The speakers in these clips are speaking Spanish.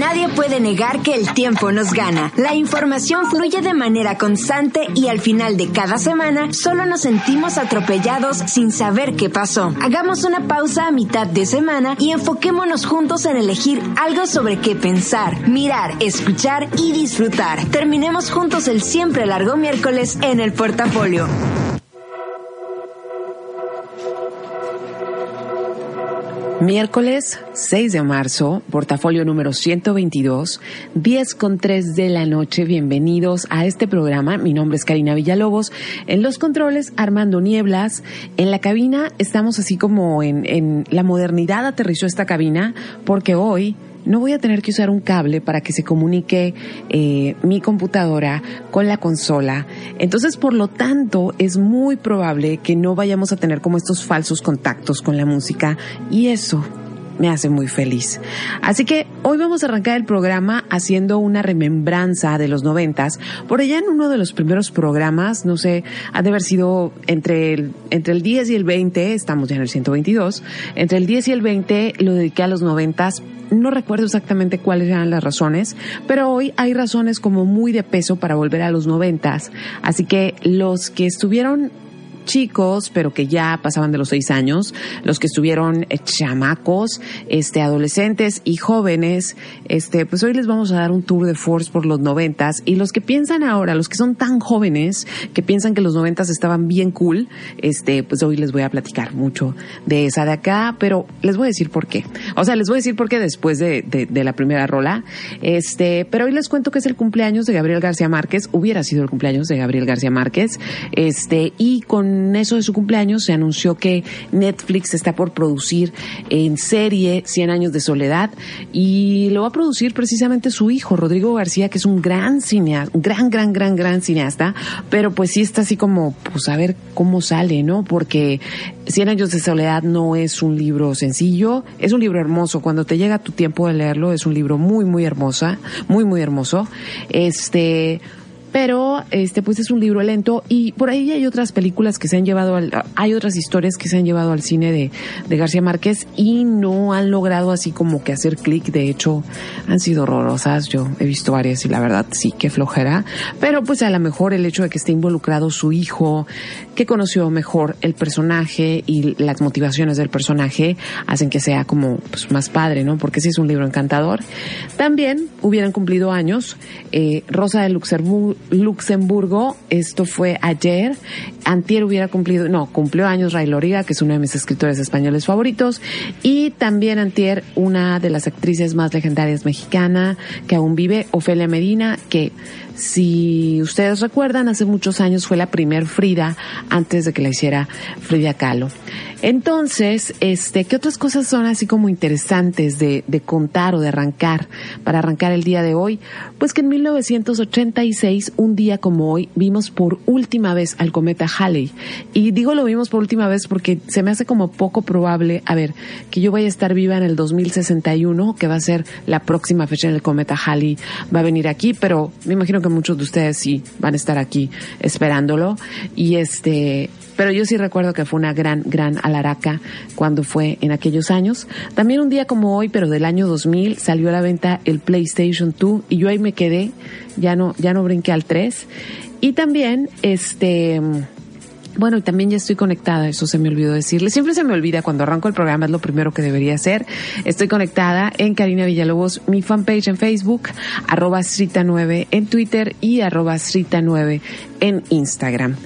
Nadie puede negar que el tiempo nos gana. La información fluye de manera constante y al final de cada semana solo nos sentimos atropellados sin saber qué pasó. Hagamos una pausa a mitad de semana y enfoquémonos juntos en elegir algo sobre qué pensar, mirar, escuchar y disfrutar. Terminemos juntos el siempre largo miércoles en el portafolio. Miércoles 6 de marzo, portafolio número 122, 10 con 3 de la noche. Bienvenidos a este programa. Mi nombre es Karina Villalobos. En los controles, Armando Nieblas. En la cabina estamos así como en, en la modernidad aterrizó esta cabina porque hoy no voy a tener que usar un cable para que se comunique eh, mi computadora con la consola. Entonces, por lo tanto, es muy probable que no vayamos a tener como estos falsos contactos con la música y eso me hace muy feliz. Así que hoy vamos a arrancar el programa haciendo una remembranza de los noventas. Por allá en uno de los primeros programas, no sé, ha de haber sido entre el, entre el 10 y el 20, estamos ya en el 122, entre el 10 y el 20 lo dediqué a los noventas no recuerdo exactamente cuáles eran las razones, pero hoy hay razones como muy de peso para volver a los noventas. Así que los que estuvieron chicos, pero que ya pasaban de los seis años, los que estuvieron eh, chamacos, este, adolescentes y jóvenes, este, pues hoy les vamos a dar un tour de force por los noventas y los que piensan ahora, los que son tan jóvenes, que piensan que los noventas estaban bien cool, este, pues hoy les voy a platicar mucho de esa de acá, pero les voy a decir por qué. O sea, les voy a decir por qué después de, de, de la primera rola, este, pero hoy les cuento que es el cumpleaños de Gabriel García Márquez, hubiera sido el cumpleaños de Gabriel García Márquez, este, y con eso de su cumpleaños se anunció que Netflix está por producir en serie 100 años de soledad y lo va a producir precisamente su hijo, Rodrigo García, que es un gran cineasta, un gran, gran, gran, gran cineasta, pero pues sí está así como, pues a ver cómo sale, ¿no? Porque 100 años de soledad no es un libro sencillo, es un libro hermoso. Cuando te llega tu tiempo de leerlo, es un libro muy, muy hermosa, muy, muy hermoso. Este, pero este pues es un libro lento y por ahí hay otras películas que se han llevado al, hay otras historias que se han llevado al cine de, de García Márquez y no han logrado así como que hacer clic, de hecho han sido horrorosas, yo he visto varias y la verdad sí que flojera, pero pues a lo mejor el hecho de que esté involucrado su hijo, que conoció mejor el personaje y las motivaciones del personaje hacen que sea como pues, más padre, ¿no? Porque sí es un libro encantador. También hubieran cumplido años eh, Rosa de Luxemburgo Luxemburgo, esto fue ayer. Antier hubiera cumplido, no, cumplió años Ray Loriga, que es uno de mis escritores españoles favoritos. Y también Antier, una de las actrices más legendarias mexicana que aún vive, Ofelia Medina, que si ustedes recuerdan, hace muchos años fue la primer Frida antes de que la hiciera Frida Kahlo. Entonces, este, ¿qué otras cosas son así como interesantes de, de contar o de arrancar para arrancar el día de hoy? Pues que en 1986, un día como hoy, vimos por última vez al cometa Halley. Y digo lo vimos por última vez porque se me hace como poco probable, a ver, que yo vaya a estar viva en el 2061, que va a ser la próxima fecha en el cometa Halley, va a venir aquí, pero me imagino que muchos de ustedes sí van a estar aquí esperándolo. Y este, pero yo sí recuerdo que fue una gran, gran alaraca cuando fue en aquellos años. También un día como hoy, pero del año 2000, salió a la venta el PlayStation 2 y yo ahí me quedé, ya no, ya no brinqué al 3. Y también, este, bueno, y también ya estoy conectada, eso se me olvidó decirle. Siempre se me olvida cuando arranco el programa, es lo primero que debería hacer. Estoy conectada en Karina Villalobos, mi fanpage en Facebook, arroba Srita9 en Twitter y arroba Srita9 en Instagram.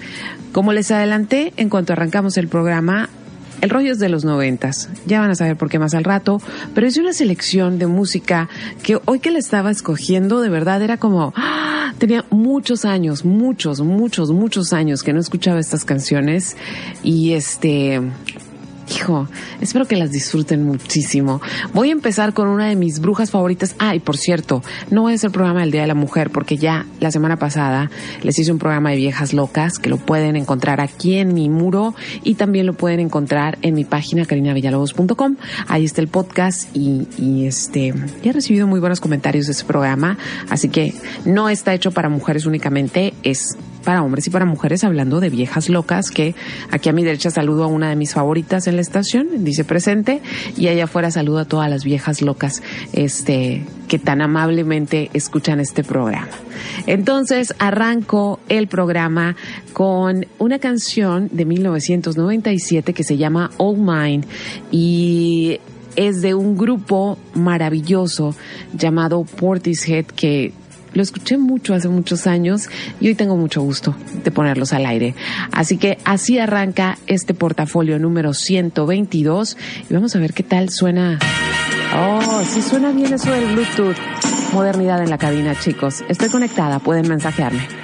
Como les adelanté, en cuanto arrancamos el programa, el rollo es de los noventas. Ya van a saber por qué más al rato, pero es una selección de música que hoy que la estaba escogiendo, de verdad era como, ¡ah! Tenía muchos años, muchos, muchos, muchos años que no escuchaba estas canciones y este, Hijo, espero que las disfruten muchísimo. Voy a empezar con una de mis brujas favoritas. Ah, y por cierto, no a hacer programa del Día de la Mujer porque ya la semana pasada les hice un programa de viejas locas que lo pueden encontrar aquí en mi muro y también lo pueden encontrar en mi página carinavillalobos.com. Ahí está el podcast y, y este, he recibido muy buenos comentarios de ese programa, así que no está hecho para mujeres únicamente, es para hombres y para mujeres, hablando de viejas locas, que aquí a mi derecha saludo a una de mis favoritas en la estación, dice presente, y allá afuera saludo a todas las viejas locas, este, que tan amablemente escuchan este programa. Entonces arranco el programa con una canción de 1997 que se llama All Mine y es de un grupo maravilloso llamado Portishead que lo escuché mucho hace muchos años y hoy tengo mucho gusto de ponerlos al aire. Así que así arranca este portafolio número 122 y vamos a ver qué tal suena. Oh, sí suena bien eso del Bluetooth. Modernidad en la cabina, chicos. Estoy conectada, pueden mensajearme.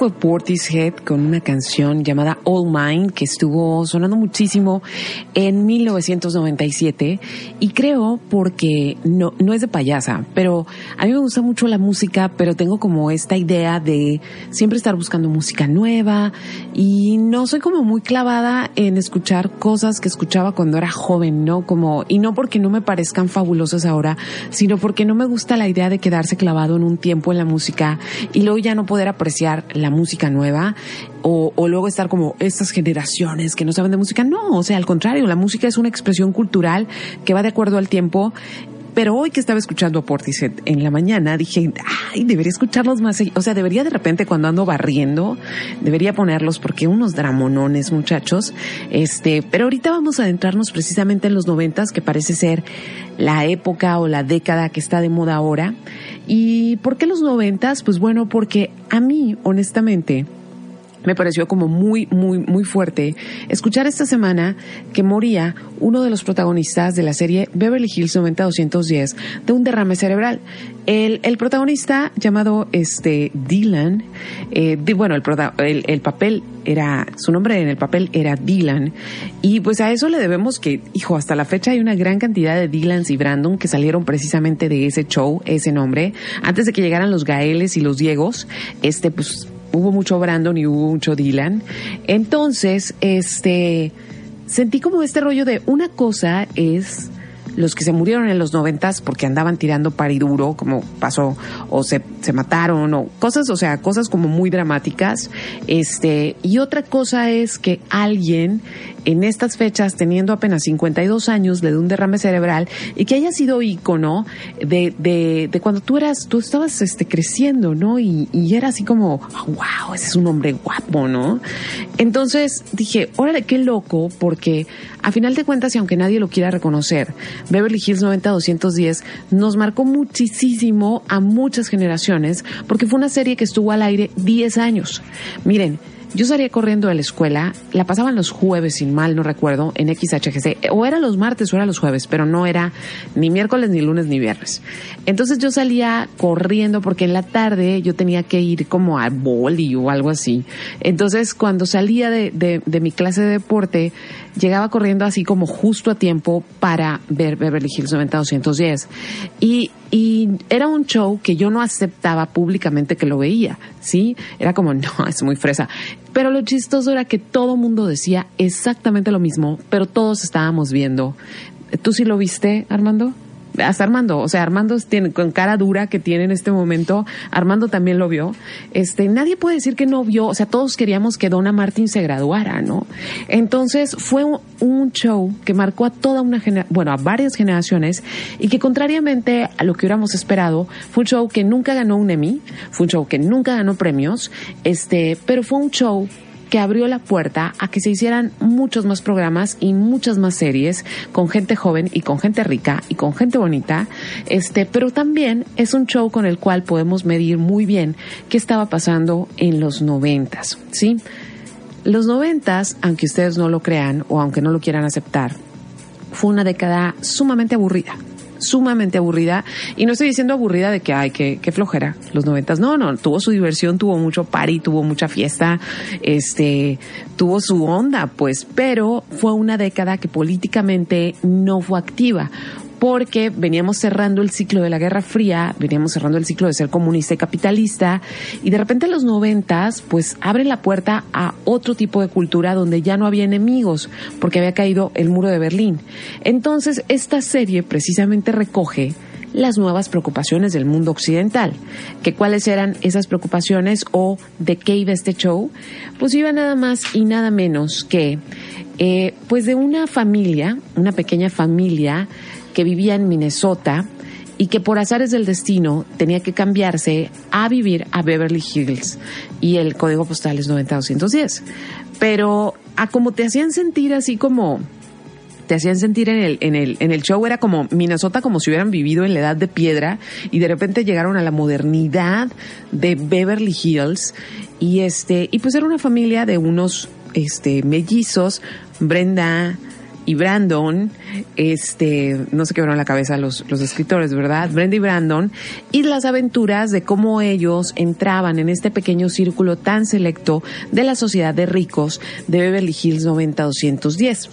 Fue Portishead con una canción llamada All Mine que estuvo sonando muchísimo en 1997 y creo porque no, no es de payasa, pero a mí me gusta mucho la música, pero tengo como esta idea de siempre estar buscando música nueva y no soy como muy clavada en escuchar cosas que escuchaba cuando era joven, ¿no? Como, y no porque no me parezcan fabulosas ahora, sino porque no me gusta la idea de quedarse clavado en un tiempo en la música y luego ya no poder apreciar la música nueva o, luego estar como estas generaciones que no saben de música. No, o sea, al contrario, la música es una expresión cultural que va de acuerdo al tiempo pero hoy que estaba escuchando a Portishead en la mañana, dije, ay, debería escucharlos más. O sea, debería de repente cuando ando barriendo, debería ponerlos porque unos dramonones, muchachos. Este, pero ahorita vamos a adentrarnos precisamente en los noventas, que parece ser la época o la década que está de moda ahora. ¿Y por qué los noventas? Pues bueno, porque a mí, honestamente, me pareció como muy, muy, muy fuerte escuchar esta semana que moría uno de los protagonistas de la serie Beverly Hills 90210 de un derrame cerebral. El, el protagonista llamado este Dylan, eh, bueno, el, el, el, papel era, su nombre en el papel era Dylan, y pues a eso le debemos que, hijo, hasta la fecha hay una gran cantidad de Dylans y Brandon que salieron precisamente de ese show, ese nombre, antes de que llegaran los Gaeles y los Diegos, este, pues hubo mucho Brandon y hubo mucho Dylan. Entonces, este, sentí como este rollo de una cosa es los que se murieron en los noventas porque andaban tirando pariduro, como pasó, o se, se mataron, o cosas, o sea, cosas como muy dramáticas. Este, y otra cosa es que alguien en estas fechas, teniendo apenas 52 años, le dio un derrame cerebral y que haya sido ícono de, de, de cuando tú eras, tú estabas este, creciendo, ¿no? Y, y era así como, wow, ese es un hombre guapo, ¿no? Entonces dije, órale, qué loco, porque a final de cuentas, y aunque nadie lo quiera reconocer, Beverly Hills 90210 nos marcó muchísimo a muchas generaciones porque fue una serie que estuvo al aire 10 años. Miren, yo salía corriendo de la escuela, la pasaban los jueves, sin mal no recuerdo, en XHGC, o era los martes o era los jueves, pero no era ni miércoles, ni lunes, ni viernes. Entonces yo salía corriendo porque en la tarde yo tenía que ir como a boli o algo así. Entonces cuando salía de, de, de mi clase de deporte, llegaba corriendo así como justo a tiempo para ver Beverly Hills 90210. Y, y era un show que yo no aceptaba públicamente que lo veía, ¿sí? Era como, no, es muy fresa. Pero lo chistoso era que todo mundo decía exactamente lo mismo, pero todos estábamos viendo. ¿Tú sí lo viste, Armando? Hasta Armando, o sea, Armando tiene con cara dura que tiene en este momento, Armando también lo vio. Este, nadie puede decir que no vio, o sea, todos queríamos que Donna Martin se graduara, ¿no? Entonces, fue un, show que marcó a toda una bueno, a varias generaciones y que contrariamente a lo que hubiéramos esperado, fue un show que nunca ganó un Emmy, fue un show que nunca ganó premios, este, pero fue un show que abrió la puerta a que se hicieran muchos más programas y muchas más series con gente joven y con gente rica y con gente bonita. Este, pero también es un show con el cual podemos medir muy bien qué estaba pasando en los noventas, ¿sí? Los noventas, aunque ustedes no lo crean o aunque no lo quieran aceptar, fue una década sumamente aburrida sumamente aburrida. Y no estoy diciendo aburrida de que, ay, qué, qué flojera, los noventas. No, no, tuvo su diversión, tuvo mucho party, tuvo mucha fiesta, este, tuvo su onda, pues, pero fue una década que políticamente no fue activa porque veníamos cerrando el ciclo de la Guerra Fría, veníamos cerrando el ciclo de ser comunista y capitalista, y de repente en los noventas, pues abre la puerta a otro tipo de cultura donde ya no había enemigos, porque había caído el muro de Berlín. Entonces, esta serie precisamente recoge las nuevas preocupaciones del mundo occidental. ¿Que cuáles eran esas preocupaciones o de qué iba este show? Pues iba nada más y nada menos que, eh, pues de una familia, una pequeña familia vivía en Minnesota y que por azares del destino tenía que cambiarse a vivir a Beverly Hills y el código postal es 90210. Pero a como te hacían sentir así como te hacían sentir en el, en el, en el show era como Minnesota como si hubieran vivido en la edad de piedra y de repente llegaron a la modernidad de Beverly Hills y este, y pues era una familia de unos este mellizos, Brenda, y Brandon, este, no se quebraron la cabeza los, los escritores, ¿verdad? Brenda y Brandon, y las aventuras de cómo ellos entraban en este pequeño círculo tan selecto de la sociedad de ricos de Beverly Hills 90210.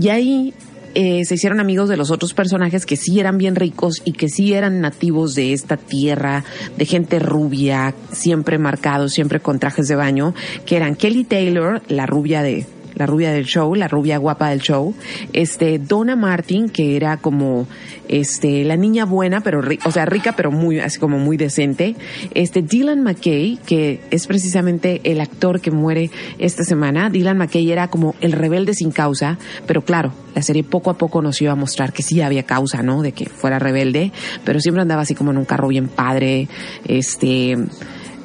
Y ahí eh, se hicieron amigos de los otros personajes que sí eran bien ricos y que sí eran nativos de esta tierra, de gente rubia, siempre marcados, siempre con trajes de baño, que eran Kelly Taylor, la rubia de, la rubia del show, la rubia guapa del show, este Donna Martin, que era como este la niña buena, pero o sea, rica pero muy así como muy decente, este Dylan McKay, que es precisamente el actor que muere esta semana. Dylan McKay era como el rebelde sin causa, pero claro, la serie poco a poco nos iba a mostrar que sí había causa, ¿no? De que fuera rebelde, pero siempre andaba así como en un carro bien padre, este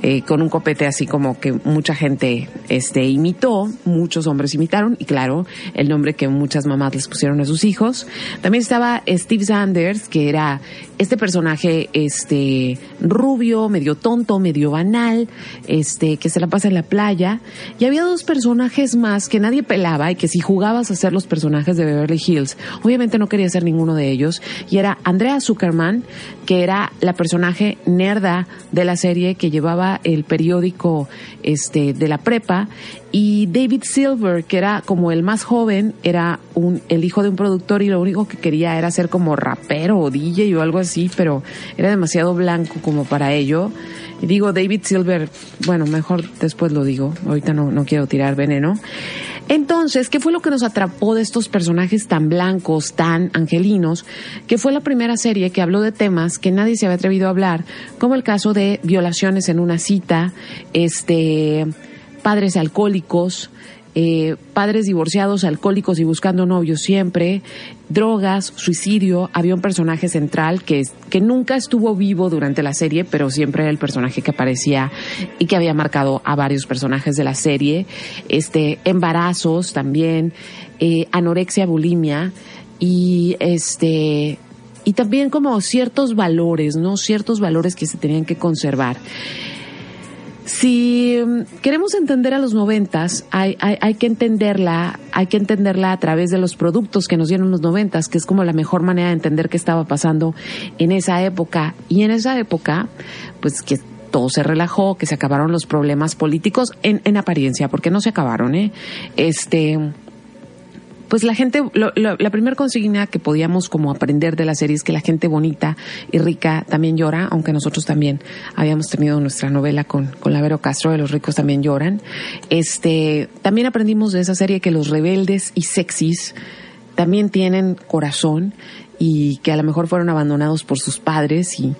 eh, con un copete así como que mucha gente este, imitó, muchos hombres imitaron, y claro, el nombre que muchas mamás les pusieron a sus hijos. También estaba Steve Sanders, que era este personaje este, rubio, medio tonto, medio banal, este, que se la pasa en la playa. Y había dos personajes más que nadie pelaba y que si jugabas a ser los personajes de Beverly Hills, obviamente no quería ser ninguno de ellos. Y era Andrea Zuckerman, que era la personaje nerda de la serie que llevaba el periódico este, de la prepa y David Silver, que era como el más joven, era un, el hijo de un productor y lo único que quería era ser como rapero o DJ o algo así, pero era demasiado blanco como para ello. Y digo David Silver, bueno, mejor después lo digo, ahorita no, no quiero tirar veneno. Entonces, ¿qué fue lo que nos atrapó de estos personajes tan blancos, tan angelinos? Que fue la primera serie que habló de temas que nadie se había atrevido a hablar, como el caso de violaciones en una cita, este, padres alcohólicos, eh, padres divorciados, alcohólicos y buscando novios siempre, drogas, suicidio. Había un personaje central que, que nunca estuvo vivo durante la serie, pero siempre era el personaje que aparecía y que había marcado a varios personajes de la serie. Este, embarazos también, eh, anorexia, bulimia y este y también como ciertos valores, ¿no? Ciertos valores que se tenían que conservar. Si mm, queremos entender a los noventas, hay, hay, que entenderla, hay que entenderla a través de los productos que nos dieron los noventas, que es como la mejor manera de entender qué estaba pasando en esa época. Y en esa época, pues que todo se relajó, que se acabaron los problemas políticos en, en apariencia, porque no se acabaron, ¿eh? Este, pues la gente, la primera consigna que podíamos como aprender de la serie es que la gente bonita y rica también llora, aunque nosotros también habíamos tenido nuestra novela con, con la Vero Castro de los ricos también lloran. Este, también aprendimos de esa serie que los rebeldes y sexys también tienen corazón y que a lo mejor fueron abandonados por sus padres y,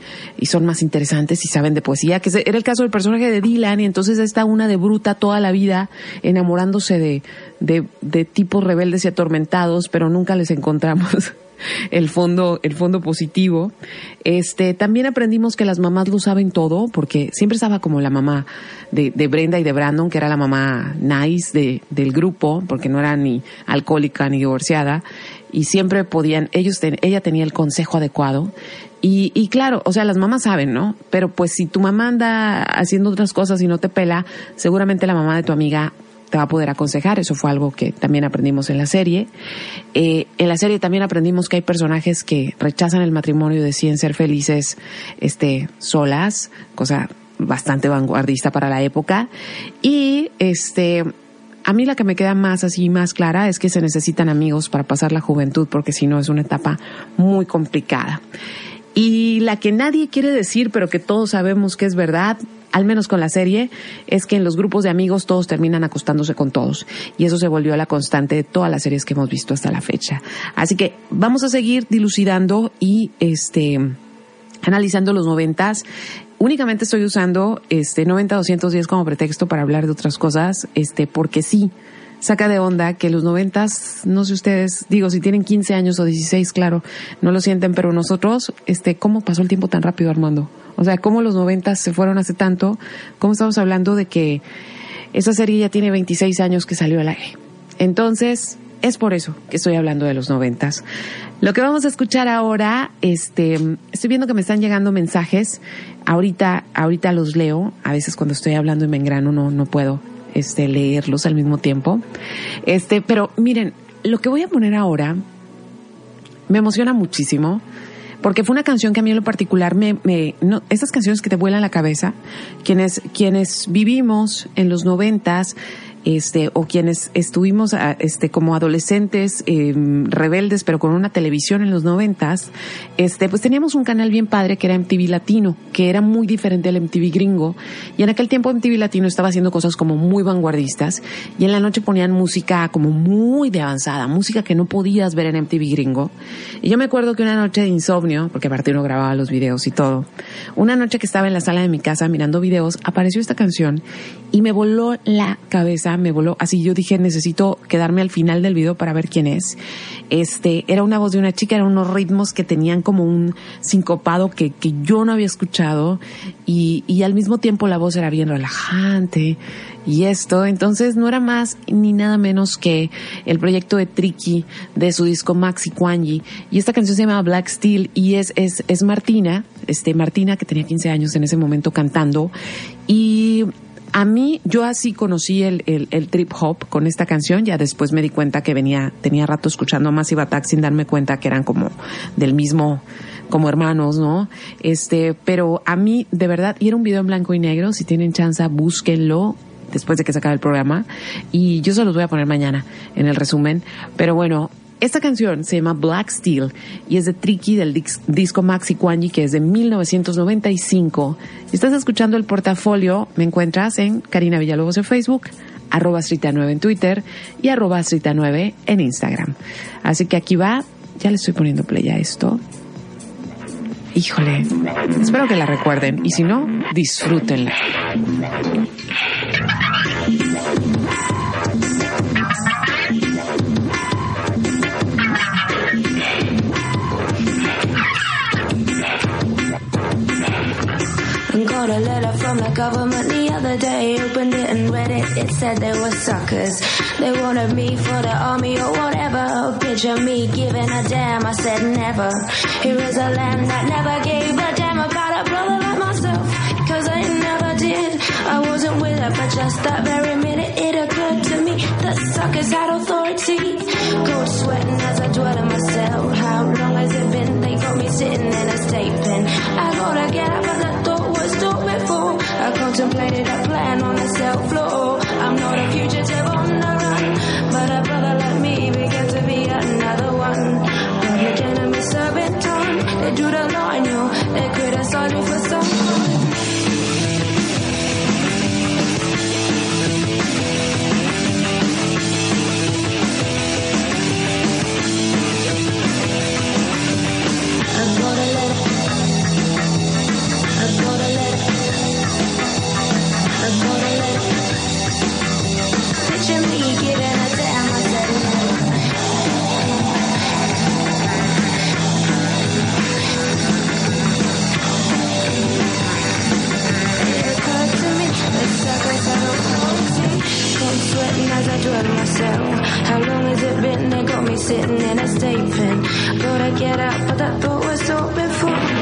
son más interesantes y saben de poesía, que era el caso del personaje de Dylan y entonces está una de bruta toda la vida enamorándose de, de, de tipos rebeldes y atormentados, pero nunca les encontramos el fondo, el fondo positivo. Este, también aprendimos que las mamás lo saben todo, porque siempre estaba como la mamá de, de Brenda y de Brandon, que era la mamá nice de, del grupo, porque no era ni alcohólica ni divorciada y siempre podían, ellos, ella tenía el consejo adecuado. Y, y claro, o sea, las mamás saben, ¿no? Pero pues si tu mamá anda haciendo otras cosas y no te pela, seguramente la mamá de tu amiga te va a poder aconsejar. Eso fue algo que también aprendimos en la serie. Eh, en la serie también aprendimos que hay personajes que rechazan el matrimonio y deciden ser felices, este, solas, cosa bastante vanguardista para la época. Y este, a mí la que me queda más así, más clara, es que se necesitan amigos para pasar la juventud, porque si no es una etapa muy complicada. Y la que nadie quiere decir, pero que todos sabemos que es verdad, al menos con la serie, es que en los grupos de amigos todos terminan acostándose con todos. Y eso se volvió la constante de todas las series que hemos visto hasta la fecha. Así que vamos a seguir dilucidando y este analizando los noventas únicamente estoy usando este 90-210 como pretexto para hablar de otras cosas, este, porque sí, saca de onda que los noventas, no sé ustedes, digo, si tienen 15 años o 16, claro, no lo sienten, pero nosotros, este, ¿cómo pasó el tiempo tan rápido, Armando? O sea, ¿cómo los noventas se fueron hace tanto? ¿Cómo estamos hablando de que esa serie ya tiene 26 años que salió al aire? Entonces, es por eso que estoy hablando de los noventas. Lo que vamos a escuchar ahora, este, estoy viendo que me están llegando mensajes. Ahorita, ahorita los leo. A veces cuando estoy hablando y me engrano no, no puedo, este, leerlos al mismo tiempo. Este, pero miren, lo que voy a poner ahora me emociona muchísimo porque fue una canción que a mí en lo particular me, me no, estas canciones que te vuelan la cabeza, quienes, quienes vivimos en los noventas, este, o quienes estuvimos ah, este, como adolescentes em, rebeldes, pero con una televisión en los noventas, este, pues teníamos un canal bien padre que era MTV Latino, que era muy diferente al MTV gringo. Y en aquel tiempo MTV Latino estaba haciendo cosas como muy vanguardistas y en la noche ponían música como muy de avanzada, música que no podías ver en MTV gringo. Y yo me acuerdo que una noche de insomnio, porque aparte uno grababa los videos y todo, una noche que estaba en la sala de mi casa mirando videos, apareció esta canción y me voló la cabeza, me voló, así yo dije, necesito quedarme al final del video para ver quién es. Este, era una voz de una chica, eran unos ritmos que tenían como un sincopado que, que yo no había escuchado. Y, y al mismo tiempo la voz era bien relajante y esto, entonces no era más ni nada menos que el proyecto de Tricky de su disco Maxi Kwanji y esta canción se llama Black Steel y es, es, es Martina, este Martina que tenía 15 años en ese momento cantando. Y a mí, yo así conocí el, el, trip hop con esta canción, ya después me di cuenta que venía, tenía rato escuchando Massive Attack sin darme cuenta que eran como del mismo, como hermanos, ¿no? Este, pero a mí, de verdad, y era un video en blanco y negro, si tienen chance, búsquenlo después de que se acabe el programa, y yo se los voy a poner mañana en el resumen, pero bueno, esta canción se llama Black Steel y es de Tricky del disco Maxi Kwanji que es de 1995. Si estás escuchando el portafolio, me encuentras en Karina Villalobos en Facebook, arroba 9 en Twitter y arroba 9 en Instagram. Así que aquí va, ya le estoy poniendo play a esto. Híjole, espero que la recuerden y si no, disfrútenla. Got a letter from the government the other day. Opened it and read it. It said they were suckers. They wanted me for the army or whatever. Picture me giving a damn. I said never. Here is a land that never gave a damn about a brother like myself. Cause I never did. I wasn't with it, but just that very minute it occurred to me that suckers had authority. Cold sweating as I dwell in my cell. How long has it been? They got me sitting in a state pen. I gotta get up, I contemplated a plan on the cell floor. I'm not a fugitive on the run, but a brother like me began to be another one. Public enemy serving time. They drew the line, yo. They criticize me for some sweating as I dwell myself. How long has it been? They got me sitting in a state pen. Gotta get out, but that thought was so before. I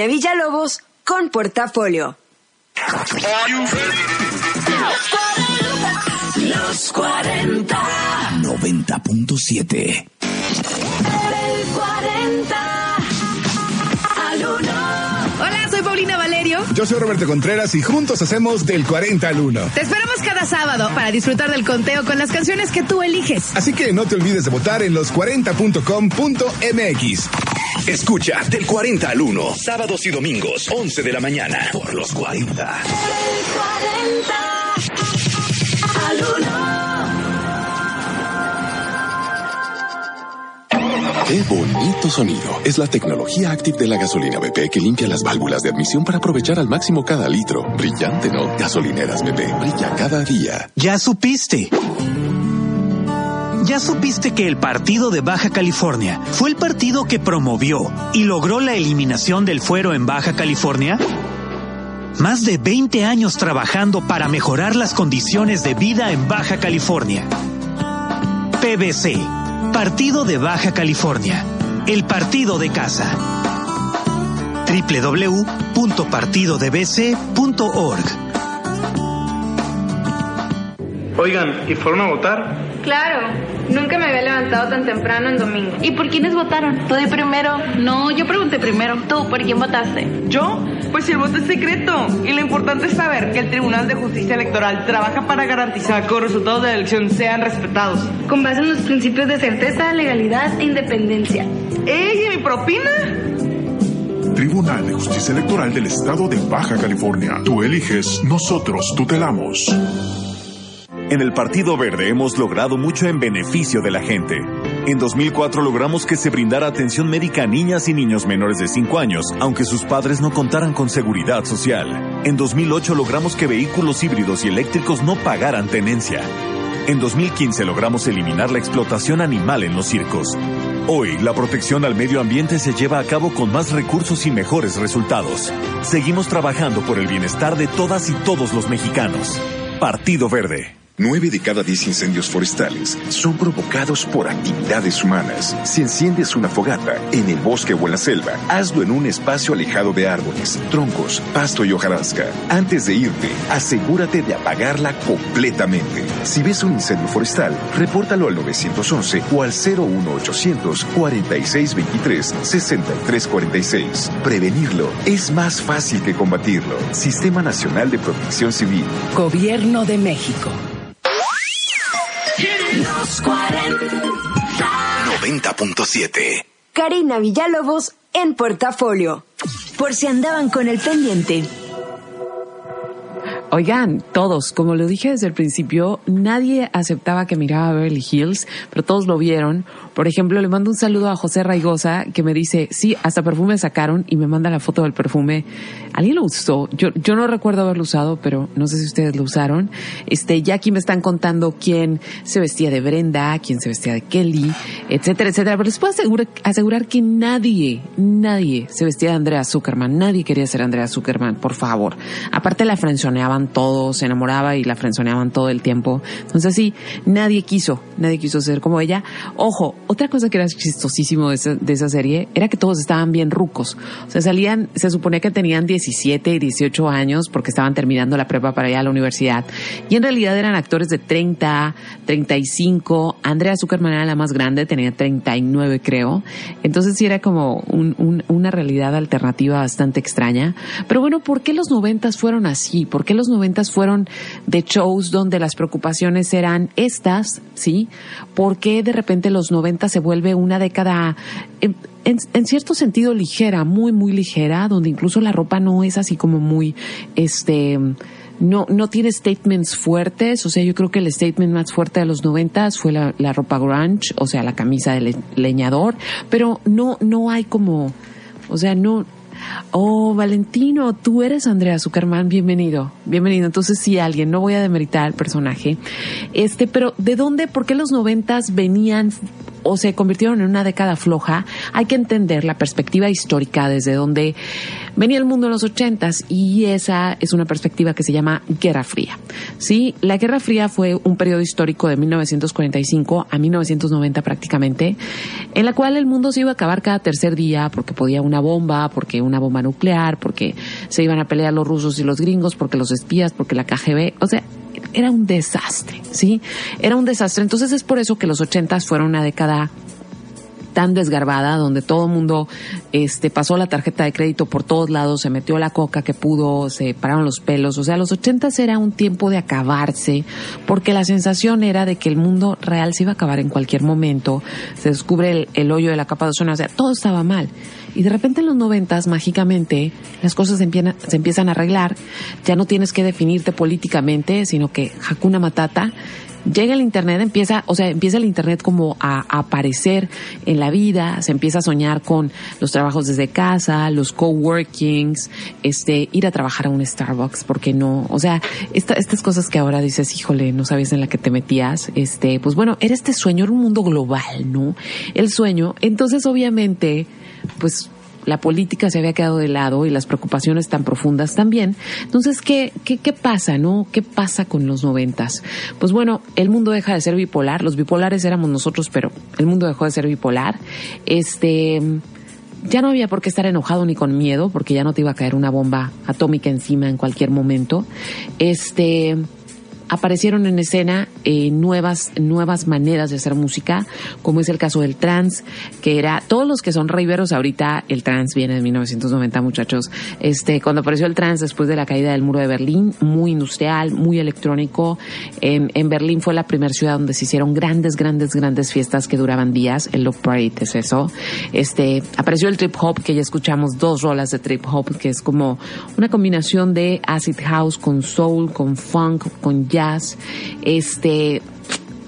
Karina Villalobos con Portafolio. Los 40. 90.7. El 40 al 1. Hola, soy Paulina Valerio. Yo soy Roberto Contreras y juntos hacemos del 40 al 1. Te esperamos cada sábado para disfrutar del conteo con las canciones que tú eliges. Así que no te olvides de votar en los40.com.mx. Escucha del 40 al 1. Sábados y domingos, 11 de la mañana. Por los 40. El 40 al 1. ¡Qué bonito sonido! Es la tecnología Active de la gasolina BP que limpia las válvulas de admisión para aprovechar al máximo cada litro. Brillante, ¿no? Gasolineras BP. Brilla cada día. Ya supiste. ¿Ya supiste que el partido de Baja California fue el partido que promovió y logró la eliminación del fuero en Baja California? Más de 20 años trabajando para mejorar las condiciones de vida en Baja California. PBC, Partido de Baja California, el partido de casa. www.partidodbc.org Oigan, ¿y fueron a votar? Claro, nunca me había levantado tan temprano en domingo. ¿Y por quiénes votaron? Tú de primero. No, yo pregunté primero. ¿Tú por quién votaste? ¿Yo? Pues si el voto es secreto. Y lo importante es saber que el Tribunal de Justicia Electoral trabaja para garantizar que los resultados de la elección sean respetados. Con base en los principios de certeza, legalidad e independencia. ¡Ey, ¿y mi propina? Tribunal de Justicia Electoral del Estado de Baja California. Tú eliges, nosotros tutelamos. En el Partido Verde hemos logrado mucho en beneficio de la gente. En 2004 logramos que se brindara atención médica a niñas y niños menores de 5 años, aunque sus padres no contaran con seguridad social. En 2008 logramos que vehículos híbridos y eléctricos no pagaran tenencia. En 2015 logramos eliminar la explotación animal en los circos. Hoy, la protección al medio ambiente se lleva a cabo con más recursos y mejores resultados. Seguimos trabajando por el bienestar de todas y todos los mexicanos. Partido Verde. Nueve de cada diez incendios forestales son provocados por actividades humanas. Si enciendes una fogata en el bosque o en la selva, hazlo en un espacio alejado de árboles, troncos, pasto y hojarasca. Antes de irte, asegúrate de apagarla completamente. Si ves un incendio forestal, repórtalo al 911 o al 01800 4623 6346. Prevenirlo es más fácil que combatirlo. Sistema Nacional de Protección Civil. Gobierno de México. 90.7. Karina Villalobos en portafolio. Por si andaban con el pendiente. Oigan, todos, como lo dije desde el principio, nadie aceptaba que miraba Beverly Hills, pero todos lo vieron. Por ejemplo, le mando un saludo a José Raigosa que me dice, sí, hasta perfume sacaron y me manda la foto del perfume. ¿Alguien lo usó? Yo, yo no recuerdo haberlo usado, pero no sé si ustedes lo usaron. Este, ya aquí me están contando quién se vestía de Brenda, quién se vestía de Kelly, etcétera, etcétera. Pero les puedo asegurar, asegurar que nadie, nadie se vestía de Andrea Zuckerman. Nadie quería ser Andrea Zuckerman, por favor. Aparte la frenzoneaban todo, se enamoraba y la frenzoneaban todo el tiempo. Entonces sí, nadie quiso, nadie quiso ser como ella. Ojo, otra cosa que era chistosísimo de esa, de esa serie era que todos estaban bien rucos. O sea, salían, se suponía que tenían 17 y 18 años porque estaban terminando la prepa para ir a la universidad. Y en realidad eran actores de 30, 35. Andrea Zuckerman era la más grande, tenía 39 creo. Entonces sí era como un, un, una realidad alternativa bastante extraña. Pero bueno, ¿por qué los noventas fueron así? ¿Por qué los noventas fueron de shows donde las preocupaciones eran estas, sí? ¿Por qué de repente los 90 se vuelve una década en, en, cierto sentido ligera, muy, muy ligera, donde incluso la ropa no es así como muy, este, no, no tiene statements fuertes. O sea, yo creo que el statement más fuerte de los noventas fue la, la ropa grunge, o sea, la camisa de le, leñador, pero no, no hay como, o sea, no, Oh, Valentino, tú eres Andrea Zuckerman, bienvenido, bienvenido. Entonces, sí, alguien, no voy a demeritar al personaje. Este, pero ¿de dónde, por qué los noventas venían o se convirtieron en una década floja? Hay que entender la perspectiva histórica desde donde venía el mundo en los ochentas y esa es una perspectiva que se llama Guerra Fría. Sí, la Guerra Fría fue un periodo histórico de 1945 a 1990 prácticamente, en la cual el mundo se iba a acabar cada tercer día porque podía una bomba, porque una bomba nuclear, porque se iban a pelear los rusos y los gringos, porque los espías, porque la KGB, o sea, era un desastre, ¿sí? Era un desastre. Entonces es por eso que los ochentas fueron una década tan desgarbada, donde todo el mundo este, pasó la tarjeta de crédito por todos lados, se metió la coca que pudo, se pararon los pelos. O sea, los ochentas era un tiempo de acabarse, porque la sensación era de que el mundo real se iba a acabar en cualquier momento. Se descubre el, el hoyo de la capa de ozono, o sea, todo estaba mal. Y de repente en los noventas, mágicamente, las cosas se empiezan, se empiezan a arreglar. Ya no tienes que definirte políticamente, sino que Hakuna Matata llega el internet, empieza, o sea, empieza el internet como a, a, aparecer en la vida, se empieza a soñar con los trabajos desde casa, los coworkings, este, ir a trabajar a un Starbucks, porque no, o sea, esta, estas cosas que ahora dices, híjole, no sabías en la que te metías, este, pues bueno, era este sueño, era un mundo global, ¿no? El sueño, entonces obviamente, pues la política se había quedado de lado y las preocupaciones tan profundas también. Entonces, ¿qué, qué, qué pasa, no? ¿Qué pasa con los noventas? Pues bueno, el mundo deja de ser bipolar. Los bipolares éramos nosotros, pero el mundo dejó de ser bipolar. Este, ya no había por qué estar enojado ni con miedo, porque ya no te iba a caer una bomba atómica encima en cualquier momento. Este, aparecieron en escena eh, nuevas, nuevas maneras de hacer música, como es el caso del trans, que era, todos los que son raiveros ahorita, el trans viene de 1990, muchachos. Este, cuando apareció el trans después de la caída del muro de Berlín, muy industrial, muy electrónico. En, en Berlín fue la primera ciudad donde se hicieron grandes, grandes, grandes fiestas que duraban días. El Love Parade es eso. Este, apareció el trip hop, que ya escuchamos dos rolas de trip hop, que es como una combinación de acid house con soul, con funk, con jazz jazz, este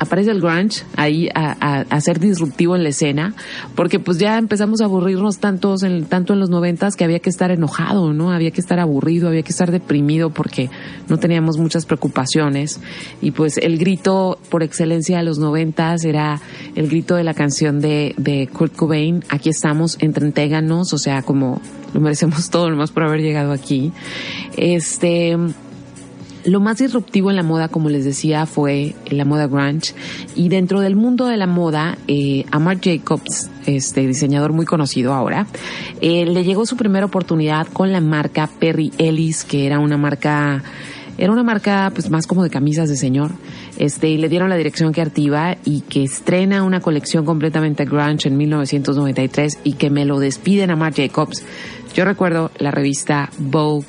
aparece el grunge ahí a, a, a, ser disruptivo en la escena, porque pues ya empezamos a aburrirnos tantos en, tanto en los noventas que había que estar enojado, ¿no? Había que estar aburrido, había que estar deprimido porque no teníamos muchas preocupaciones. Y pues el grito por excelencia de los noventas era el grito de la canción de, de Kurt Cobain, aquí estamos, entrentéganos, o sea, como lo merecemos todo, nomás por haber llegado aquí. Este, Lo más disruptivo en la moda, como les decía, fue la moda grunge. Y dentro del mundo de la moda, eh, a Marc Jacobs, este diseñador muy conocido ahora, eh, le llegó su primera oportunidad con la marca Perry Ellis, que era una marca era una marca pues más como de camisas de señor. Este, y le dieron la dirección creativa y que estrena una colección completamente grunge en 1993 y que me lo despiden a Marc Jacobs. Yo recuerdo la revista Vogue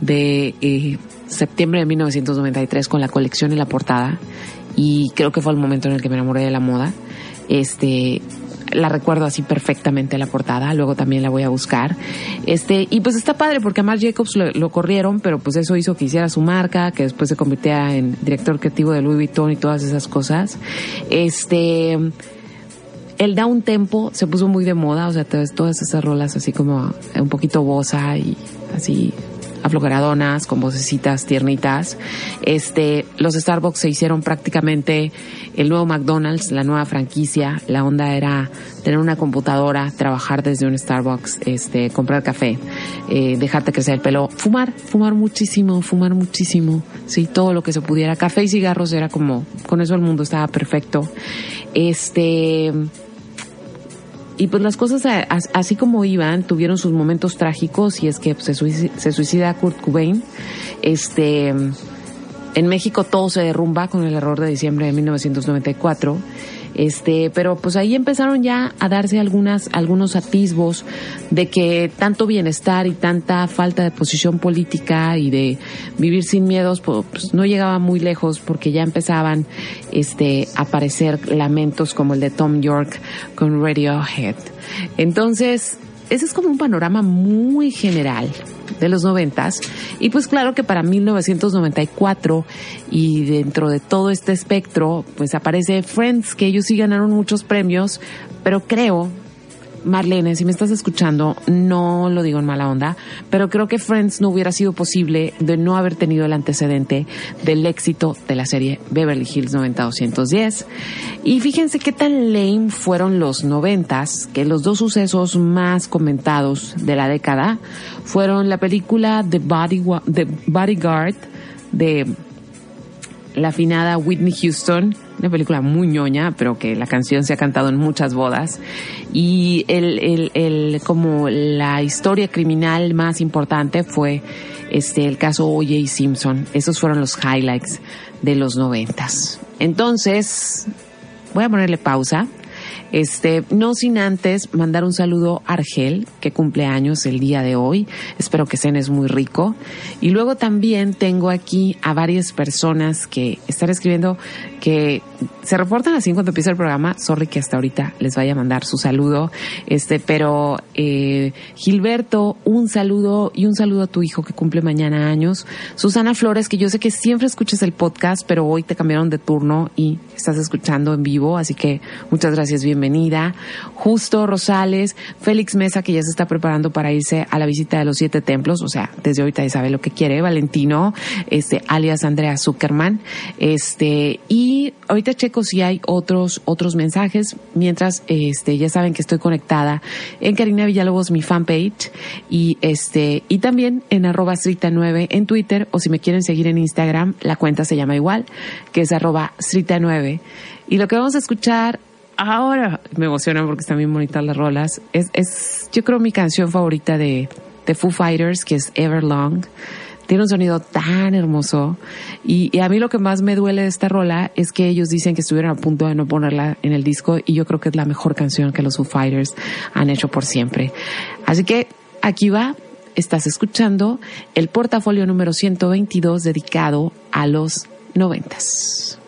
de eh, septiembre de 1993 con la colección y la portada y creo que fue el momento en el que me enamoré de la moda. Este, la recuerdo así perfectamente la portada, luego también la voy a buscar. Este, y pues está padre porque a Marc Jacobs lo, corrieron, pero pues eso hizo que hiciera su marca, que después se convirtiera en director creativo de Louis Vuitton y todas esas cosas. Este, el down tempo se puso muy de moda, o sea, todas, todas esas rolas así como un poquito bosa y así aflogeradonas, con vocecitas tiernitas. Este, los Starbucks se hicieron prácticamente el nuevo McDonald's, la nueva franquicia. La onda era tener una computadora, trabajar desde un Starbucks, este, comprar café, eh, dejarte crecer el pelo, fumar, fumar muchísimo, fumar muchísimo, sí, todo lo que se pudiera. Café y cigarros era como, con eso el mundo estaba perfecto. Este, y pues las cosas así como iban tuvieron sus momentos trágicos y es que pues, se, suicida, Kurt Cobain. Este en México todo se derrumba con el error de diciembre de 1994 este, pero pues ahí empezaron ya a darse algunas, algunos atisbos de que tanto bienestar y tanta falta de posición política y de vivir sin miedos, pues no llegaba muy lejos porque ya empezaban, este, a aparecer lamentos como el de Tom York con Radiohead. Entonces, ese es como un panorama muy general de los noventas. Y pues claro que para 1994 y dentro de todo este espectro, pues aparece Friends, que ellos sí ganaron muchos premios, pero creo Marlene, si me estás escuchando, no lo digo en mala onda, pero creo que Friends no hubiera sido posible de no haber tenido el antecedente del éxito de la serie Beverly Hills 90210. Y fíjense qué tan lame fueron los noventas, que los dos sucesos más comentados de la década fueron la película The, Body, The Bodyguard de la afinada Whitney Houston, una película muy ñoña, pero que la canción se ha cantado en muchas bodas. Y el, el, el, como la historia criminal más importante fue este, el caso O.J. Simpson. Esos fueron los highlights de los noventas. Entonces, voy a ponerle pausa este, no sin antes mandar un saludo a Argel, que cumple años el día de hoy. Espero que cenes muy rico. Y luego también tengo aquí a varias personas que están escribiendo que se reportan así cuando empieza el programa. Sorry que hasta ahorita les vaya a mandar su saludo. Este, pero eh, Gilberto, un saludo y un saludo a tu hijo que cumple mañana años. Susana Flores, que yo sé que siempre escuchas el podcast, pero hoy te cambiaron de turno y estás escuchando en vivo, así que muchas gracias, bienvenida. Justo Rosales, Félix Mesa, que ya se está preparando para irse a la visita de los siete templos, o sea, desde ahorita ya sabe lo que quiere. Valentino, este, alias Andrea Zuckerman, este, y ahorita checo si hay otros, otros mensajes, mientras, este, ya saben que estoy conectada en Karina Villalobos, mi fanpage, y este, y también en arroba 9 en Twitter, o si me quieren seguir en Instagram, la cuenta se llama igual, que es arroba 9 Y lo que vamos a escuchar ahora, me emociona porque están bien bonitas las rolas, es, es yo creo mi canción favorita de, de Foo Fighters, que es Everlong tiene un sonido tan hermoso. Y, a mí lo que más me duele de esta rola es que ellos dicen que estuvieron a punto de no ponerla en el disco y yo creo que es la mejor canción que los Foo Fighters han hecho por siempre. Así que aquí va. Estás escuchando el portafolio número 122 dedicado a los noventas.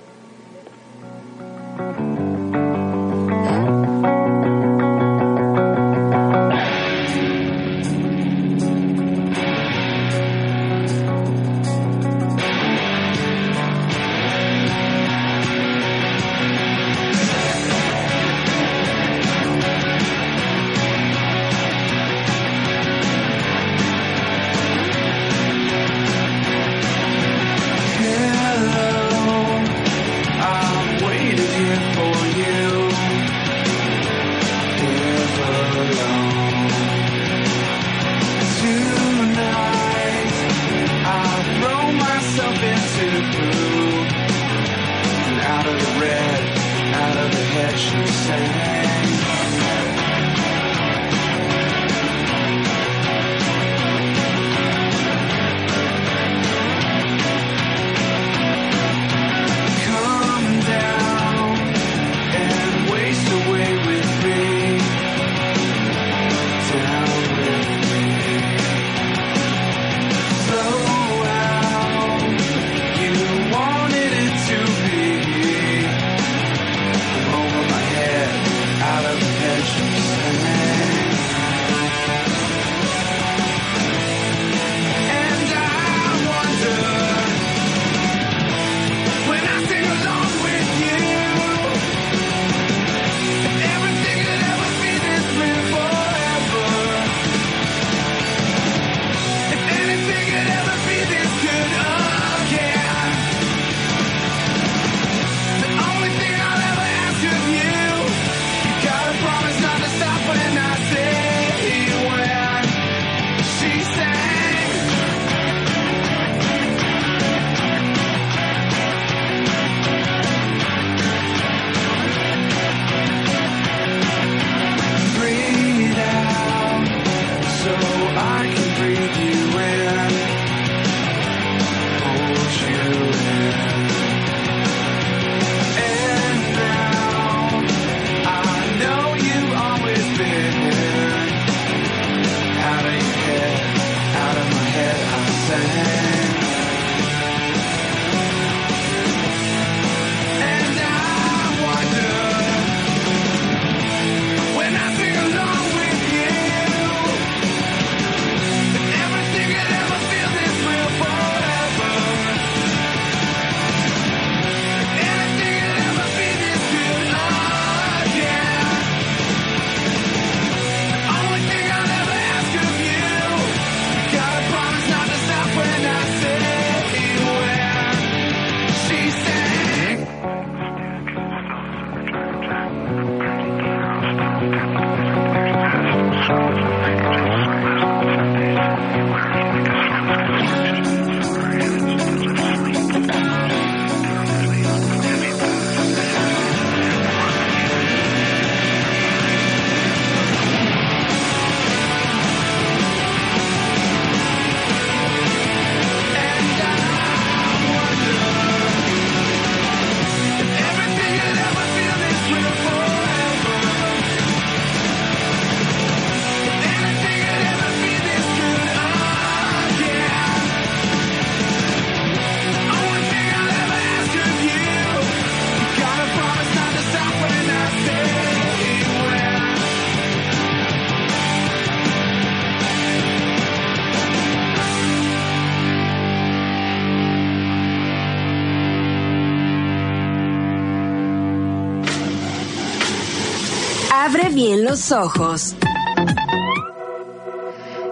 Los ojos.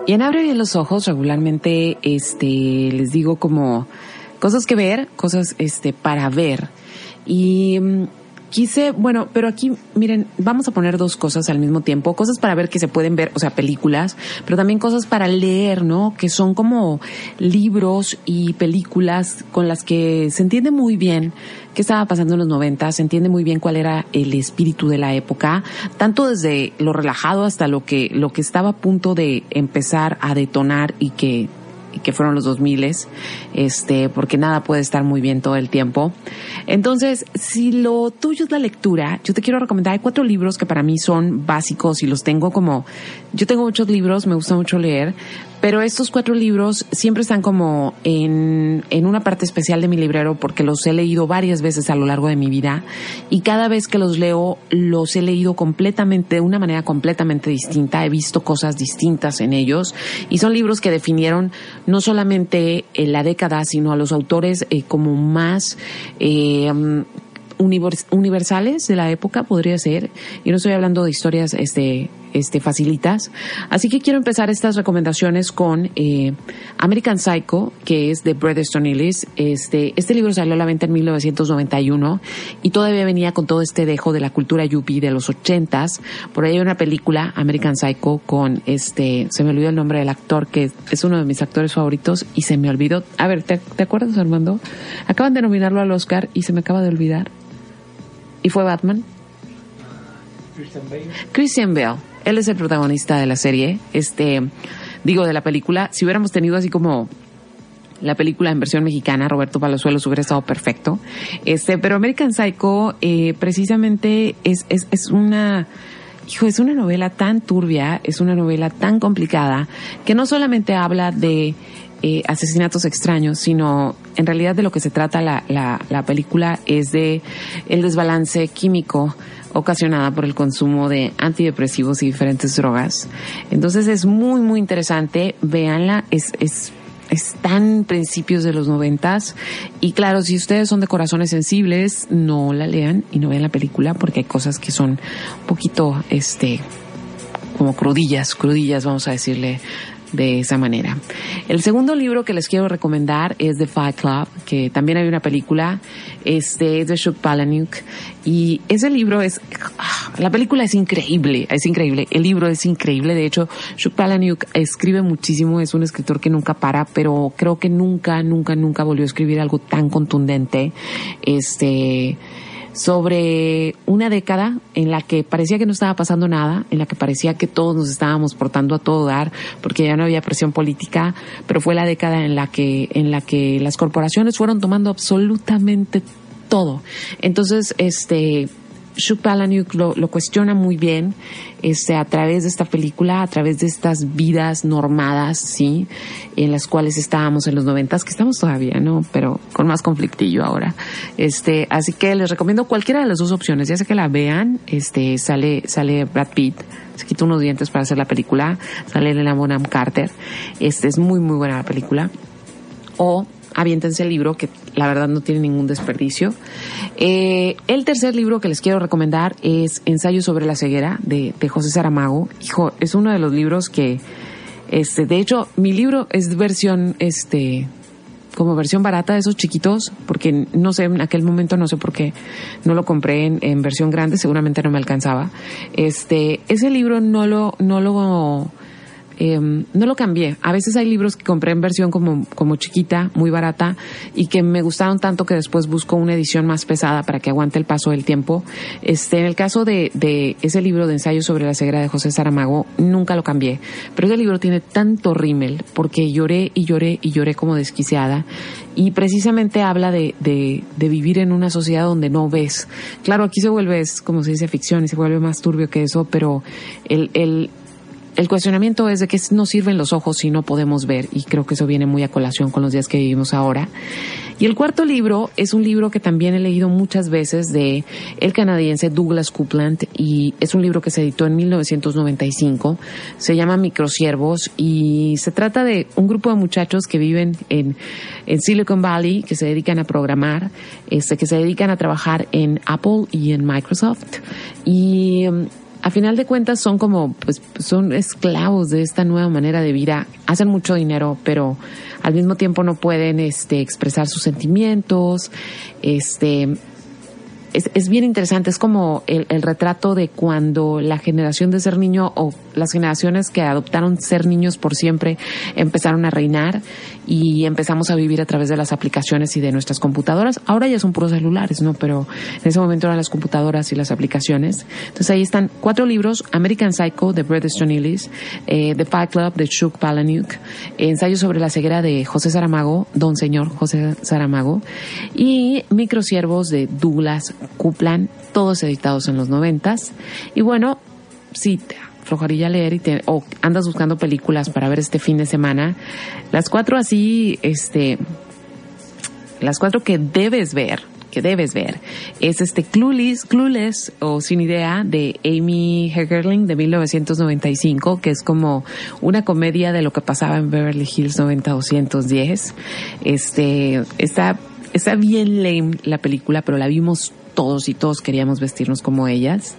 Y en Abre bien los ojos regularmente este les digo como cosas que ver, cosas este para ver. Y mm, quise, bueno, pero aquí, miren, vamos a poner dos cosas al mismo tiempo, cosas para ver que se pueden ver, o sea, películas, pero también cosas para leer, ¿no? Que son como libros y películas con las que se entiende muy bien qué estaba pasando en los 90, se entiende muy bien cuál era el espíritu de la época, tanto desde lo relajado hasta lo que, lo que estaba a punto de empezar a detonar y que que fueron los 2000, este, porque nada puede estar muy bien todo el tiempo. Entonces, si lo tuyo es la lectura, yo te quiero recomendar, hay cuatro libros que para mí son básicos y los tengo como, yo tengo muchos libros, me gusta mucho leer, pero estos cuatro libros siempre están como en, en una parte especial de mi librero porque los he leído varias veces a lo largo de mi vida y cada vez que los leo los he leído completamente, de una manera completamente distinta, he visto cosas distintas en ellos y son libros que definieron no solamente en eh, la década, sino a los autores eh, como más... Eh, universales de la época, podría ser. Y no estoy hablando de historias este, este, facilitas. Así que quiero empezar estas recomendaciones con eh, American Psycho, que es de Bret Easton Ellis. Este, este libro salió a la venta en 1991 y todavía venía con todo este dejo de la cultura yuppie de los ochentas. Por ahí hay una película, American Psycho, con este, se me olvidó el nombre del actor, que es uno de mis actores favoritos y se me olvidó. A ver, ¿te, te acuerdas, Armando? Acaban de nominarlo al Oscar y se me acaba de olvidar. ¿Y fue Batman? Christian Bale. Christian Bale. Él es el protagonista de la serie. Este, digo, de la película. Si hubiéramos tenido así como la película en versión mexicana, Roberto Palazuelos hubiera estado perfecto. Este, pero American Psycho, eh, precisamente es, es, es una, hijo, es una novela tan turbia, es una novela tan complicada, que no solamente habla de eh, asesinatos extraños, sino en realidad de lo que se trata la, la, la película es de el desbalance químico ocasionada por el consumo de antidepresivos y diferentes drogas. Entonces es muy, muy interesante. Véanla, es, es están principios de los noventas y claro, si ustedes son de corazones sensibles, no la lean y no vean la película porque hay cosas que son un poquito, este, como crudillas, crudillas, vamos a decirle de esa manera. El segundo libro que les quiero recomendar es The Fight Club, que también hay una película, este es de Chuck Palahniuk y ese libro es ah, la película es increíble, es increíble, el libro es increíble, de hecho Chuck Palahniuk escribe muchísimo, es un escritor que nunca para, pero creo que nunca nunca nunca volvió a escribir algo tan contundente. Este sobre una década en la que parecía que no estaba pasando nada, en la que parecía que todos nos estábamos portando a todo dar porque ya no había presión política, pero fue la década en la que en la que las corporaciones fueron tomando absolutamente todo. Entonces, este Shuk Palahniuk lo, lo, cuestiona muy bien este, a través de esta película, a través de estas vidas normadas, sí, en las cuales estábamos en los noventas, que estamos todavía, ¿no? Pero con más conflictillo ahora. Este, así que les recomiendo cualquiera de las dos opciones, ya sea que la vean, este, sale, sale Brad Pitt, se quita unos dientes para hacer la película, sale Elena Bonham Carter, este, es muy, muy buena la película. O aviéntense el libro, que la verdad no tiene ningún desperdicio. Eh, el tercer libro que les quiero recomendar es Ensayo sobre la ceguera de, José Saramago. Hijo, es uno de los libros que, este, de hecho, mi libro es versión, este, como versión barata de esos chiquitos, porque no sé, en aquel momento no sé por qué no lo compré en, en versión grande, seguramente no me alcanzaba. Este, ese libro no lo, no lo, eh, no lo cambié. A veces hay libros que compré en versión como, como chiquita, muy barata, y que me gustaron tanto que después busco una edición más pesada para que aguante el paso del tiempo. Este, en el caso de, de ese libro de ensayo sobre la ceguera de José Saramago, nunca lo cambié. Pero ese libro tiene tanto rímel, porque lloré y lloré y lloré como desquiciada, y precisamente habla de, de, de vivir en una sociedad donde no ves. Claro, aquí se vuelve, es como se dice ficción y se vuelve más turbio que eso, pero el, el, el cuestionamiento es de que no sirven los ojos si no podemos ver y creo que eso viene muy a colación con los días que vivimos ahora. Y el cuarto libro es un libro que también he leído muchas veces de el canadiense Douglas Coupland y es un libro que se editó en 1995. Se llama Microsiervos y se trata de un grupo de muchachos que viven en, en Silicon Valley, que se dedican a programar, este, que se dedican a trabajar en Apple y en Microsoft y a final de cuentas son como, pues son esclavos de esta nueva manera de vida, hacen mucho dinero, pero al mismo tiempo no pueden este, expresar sus sentimientos, este, es, es, bien interesante, es como el, el, retrato de cuando la generación de ser niño o las generaciones que adoptaron ser niños por siempre empezaron a reinar y empezamos a vivir a través de las aplicaciones y de nuestras computadoras. Ahora ya son puros celulares, ¿no? Pero en ese momento eran las computadoras y las aplicaciones. Entonces ahí están cuatro libros, American Psycho de Bret Easton Ellis, eh, The Fight Club de Chuck Palahniuk, Ensayo sobre la ceguera de José Saramago, Don Señor José Saramago, y Microsiervos de Douglas Kuplan, todos editados en los noventas. Y bueno, sí, flojarilla leer y te, o andas buscando películas para ver este fin de semana, las cuatro así, este, las cuatro que debes ver, que debes ver, es este Clueless, Clueless o Sin Idea de Amy Hegerling de 1995, que es como una comedia de lo que pasaba en Beverly Hills 90210. Este, está, está bien lame la película, pero la vimos todos y todos queríamos vestirnos como ellas.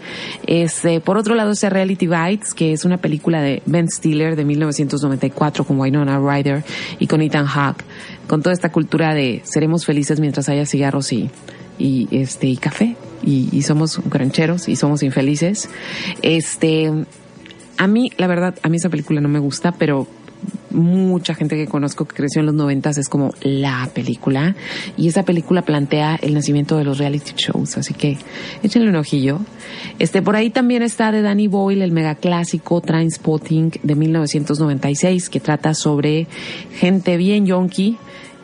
Este, por otro lado es Reality Bites, que es una película de Ben Stiller de 1994 con Winona Ryder y con Ethan Hawke, con toda esta cultura de seremos felices mientras haya cigarros y, y este y café y, y somos grancheros y somos infelices. Este, a mí, la verdad, a mí esa película no me gusta, pero mucha gente que conozco que creció en los noventas es como la película. Y esa película plantea el nacimiento de los reality shows así que échenle un ojillo. Este por ahí también está de Danny Boyle el mega clásico Trainspotting de 1996 que trata sobre gente bien yonky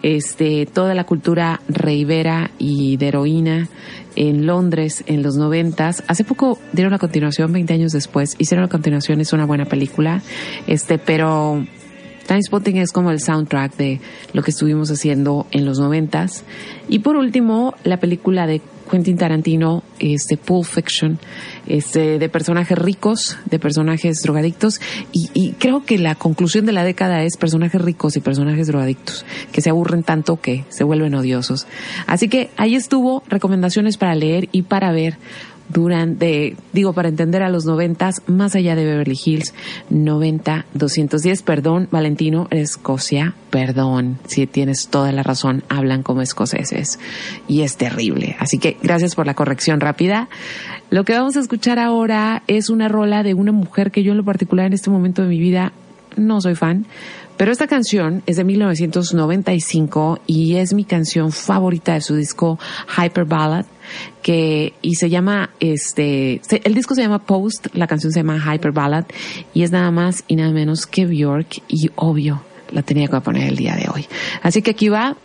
este toda la cultura reivera y de heroína en Londres en los noventas. Hace poco dieron la continuación, 20 años después, hicieron la continuación, es una buena película, este, pero Timespotting es como el soundtrack de lo que estuvimos haciendo en los noventas. Y por último, la película de Quentin Tarantino, este Pulp Fiction, este, de personajes ricos, de personajes drogadictos, y, y, creo que la conclusión de la década es personajes ricos y personajes drogadictos, que se aburren tanto que se vuelven odiosos. Así que ahí estuvo recomendaciones para leer y para ver durante, digo, para entender a los noventas, más allá de Beverly Hills, 90, 210, perdón, Valentino, Escocia, perdón, si tienes toda la razón, hablan como escoceses y es terrible. Así que gracias por la corrección rápida. Lo que vamos a escuchar ahora es una rola de una mujer que yo en lo particular en este momento de mi vida no soy fan, pero esta canción es de 1995 y es mi canción favorita de su disco Hyper Ballad que y se llama este el disco se llama Post, la canción se llama Hyper Ballad y es nada más y nada menos que Bjork y obvio la tenía que poner el día de hoy. Así que aquí va,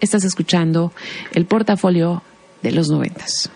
estás escuchando el portafolio de los noventas.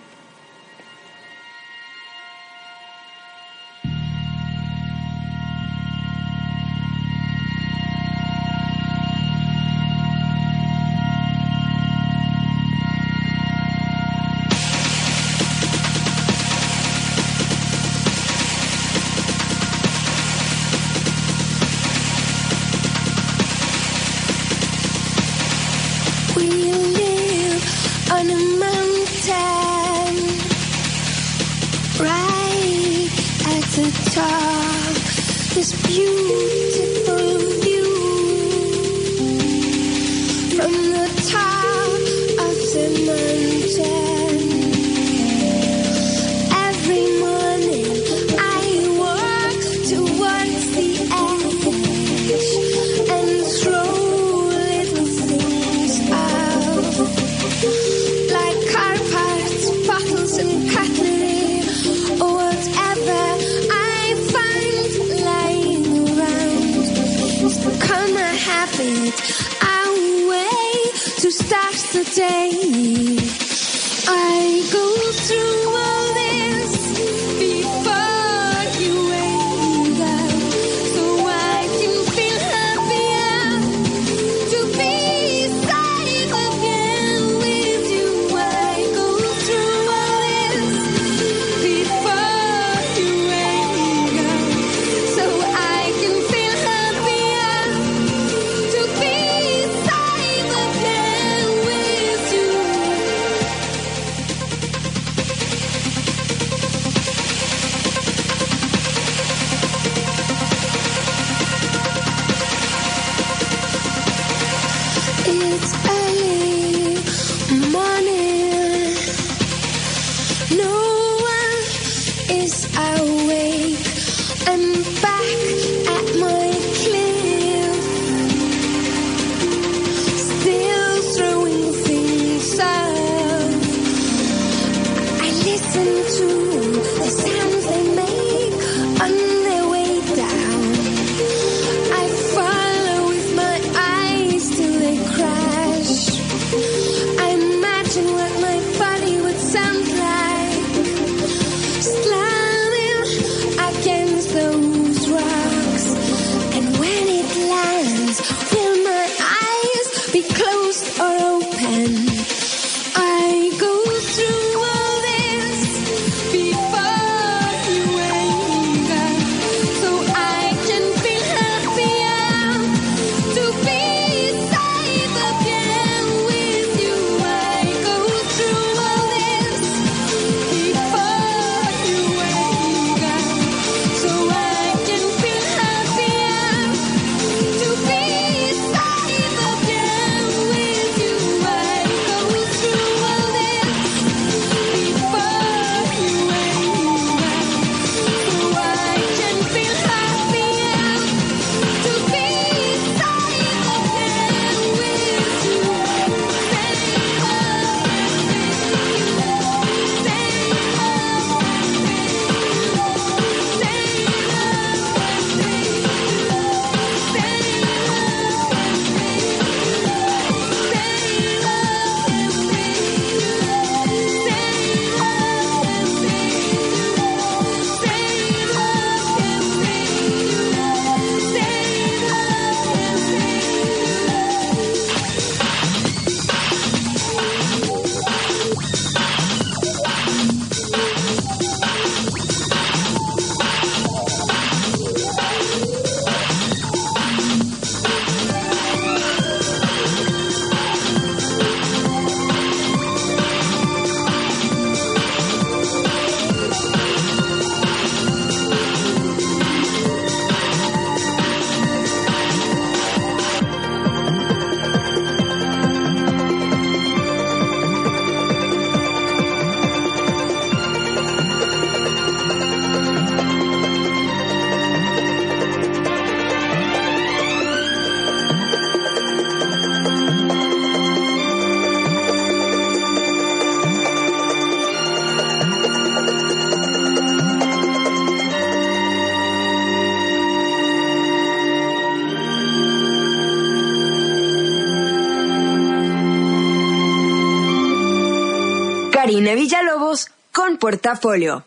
Portafolio.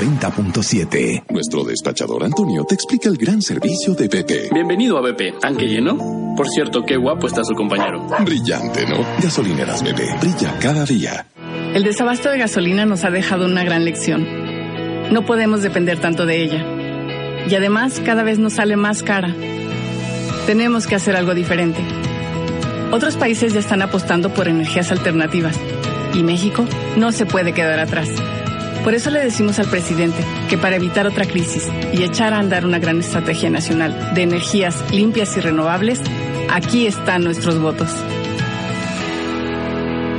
90.7. Nuestro despachador Antonio te explica el gran servicio de BP. Bienvenido a BP. ¿Tanque lleno? Por cierto, qué guapo está su compañero. Brillante, ¿no? Gasolineras BP. Brilla cada día. El desabasto de gasolina nos ha dejado una gran lección. No podemos depender tanto de ella. Y además cada vez nos sale más cara. Tenemos que hacer algo diferente. Otros países ya están apostando por energías alternativas. Y México no se puede quedar atrás. Por eso le decimos al presidente que para evitar otra crisis y echar a andar una gran estrategia nacional de energías limpias y renovables, aquí están nuestros votos.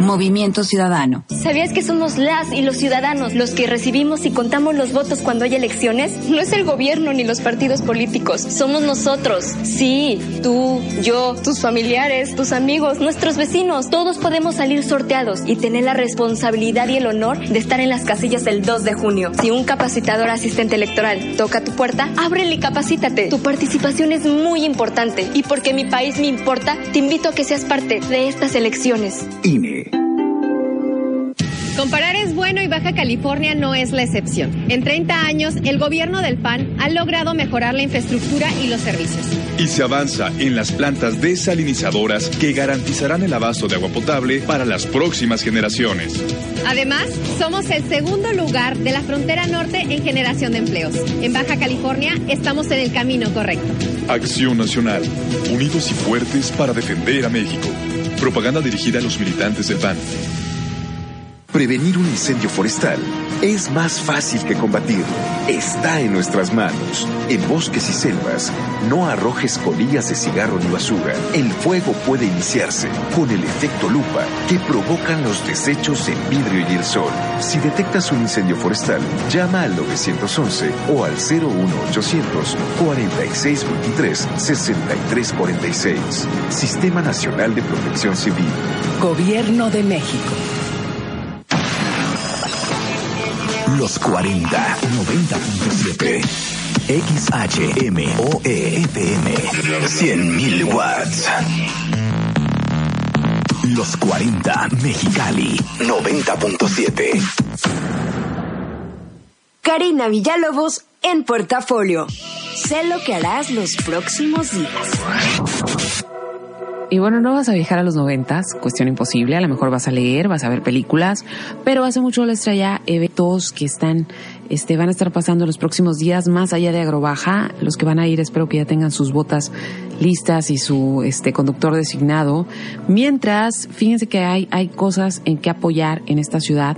Movimiento Ciudadano. ¿Sabías que somos las y los ciudadanos los que recibimos y contamos los votos cuando hay elecciones? No es el gobierno ni los partidos políticos, somos nosotros. Sí, tú, yo, tus familiares, tus amigos, nuestros vecinos, todos podemos salir sorteados y tener la responsabilidad y el honor de estar en las casillas del 2 de junio. Si un capacitador asistente electoral toca tu puerta, ábrele y capacítate. Tu participación es muy importante y porque mi país me importa, te invito a que seas parte de estas elecciones. INE. Comparar es bueno y Baja California no es la excepción. En 30 años, el gobierno del PAN ha logrado mejorar la infraestructura y los servicios. Y se avanza en las plantas desalinizadoras que garantizarán el abasto de agua potable para las próximas generaciones. Además, somos el segundo lugar de la frontera norte en generación de empleos. En Baja California estamos en el camino correcto. Acción Nacional. Unidos y fuertes para defender a México. Propaganda dirigida a los militantes del PAN. Prevenir un incendio forestal es más fácil que combatirlo. Está en nuestras manos. En bosques y selvas, no arrojes colillas de cigarro ni basura. El fuego puede iniciarse con el efecto lupa que provocan los desechos en vidrio y el sol. Si detectas un incendio forestal, llama al 911 o al 01800 4623 6346. Sistema Nacional de Protección Civil. Gobierno de México. Los 40, 90.7. XHMOE FM. 100.000 watts. Los 40, Mexicali. 90.7. Karina Villalobos en portafolio. Sé lo que harás los próximos días. Y bueno, no vas a viajar a los noventas, cuestión imposible, a lo mejor vas a leer, vas a ver películas, pero hace mucho les traía eventos que están, este, van a estar pasando los próximos días más allá de Agrobaja. Los que van a ir espero que ya tengan sus botas listas y su este conductor designado. Mientras, fíjense que hay, hay cosas en que apoyar en esta ciudad.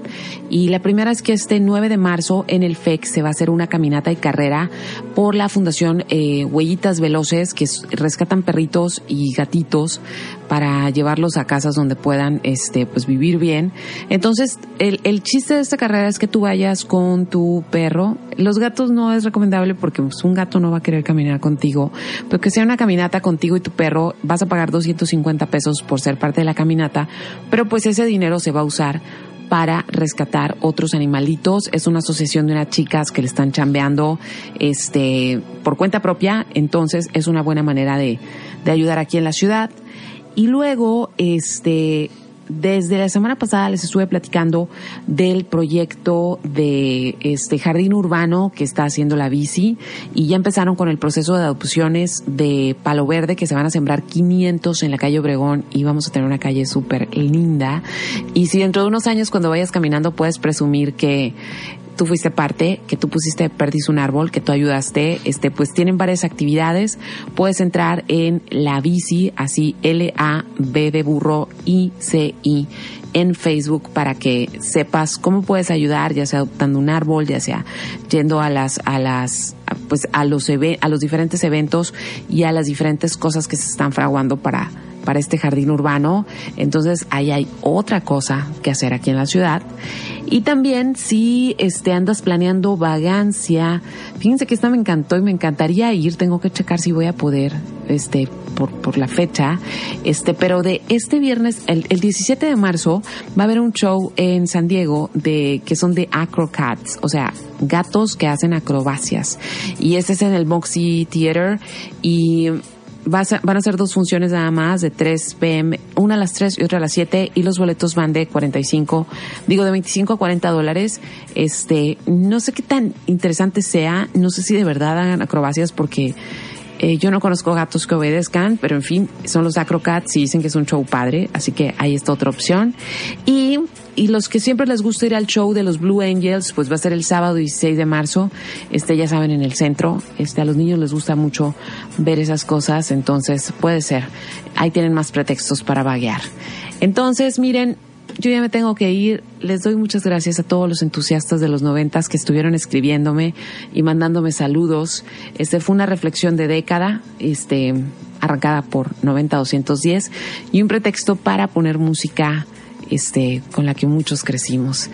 Y la primera es que este 9 de marzo en el FEC se va a hacer una caminata y carrera por la Fundación eh, Huellitas Veloces, que rescatan perritos y gatitos para llevarlos a casas donde puedan este pues vivir bien. Entonces, el, el chiste de esta carrera es que tú vayas con tu perro. Los gatos no es recomendable porque pues, un gato no va a querer caminar contigo, pero que sea una caminata contigo y tu perro, vas a pagar 250 pesos por ser parte de la caminata, pero pues ese dinero se va a usar para rescatar otros animalitos. Es una asociación de unas chicas que le están chambeando este, por cuenta propia, entonces es una buena manera de, de ayudar aquí en la ciudad. Y luego, este, desde la semana pasada les estuve platicando del proyecto de este jardín urbano que está haciendo la bici y ya empezaron con el proceso de adopciones de palo verde que se van a sembrar 500 en la calle Obregón y vamos a tener una calle súper linda. Y si dentro de unos años cuando vayas caminando puedes presumir que tú fuiste parte, que tú pusiste Perdis un árbol, que tú ayudaste, este, pues tienen varias actividades. Puedes entrar en la bici, así L-A-B de burro I-C-I en Facebook para que sepas cómo puedes ayudar, ya sea adoptando un árbol, ya sea yendo a las, a las, pues a los, a los diferentes eventos y a las diferentes cosas que se están fraguando para, para este jardín urbano. Entonces ahí hay otra cosa que hacer aquí en la ciudad. Y también si este andas planeando vagancia, fíjense que esta me encantó y me encantaría ir, tengo que checar si voy a poder, este, por, por la fecha, este, pero de este viernes, el, el 17 de marzo, va a haber un show en San Diego de, que son de acrocats, o sea, gatos que hacen acrobacias. Y este es en el Moxie Theater y van a ser dos funciones nada más de 3 pm, una a las 3 y otra a las 7 y los boletos van de 45, digo de 25 a 40 dólares. Este, no sé qué tan interesante sea, no sé si de verdad hagan acrobacias porque eh, yo no conozco gatos que obedezcan, pero en fin, son los acrocats y dicen que es un show padre, así que ahí está otra opción. Y, y los que siempre les gusta ir al show de los Blue Angels, pues va a ser el sábado 16 de marzo, este ya saben, en el centro. Este, a los niños les gusta mucho ver esas cosas, entonces puede ser. Ahí tienen más pretextos para vaguear. Entonces, miren, yo ya me tengo que ir. Les doy muchas gracias a todos los entusiastas de los noventas que estuvieron escribiéndome y mandándome saludos. Este fue una reflexión de década, este, arrancada por 90-210 y un pretexto para poner música este, con la que muchos crecimos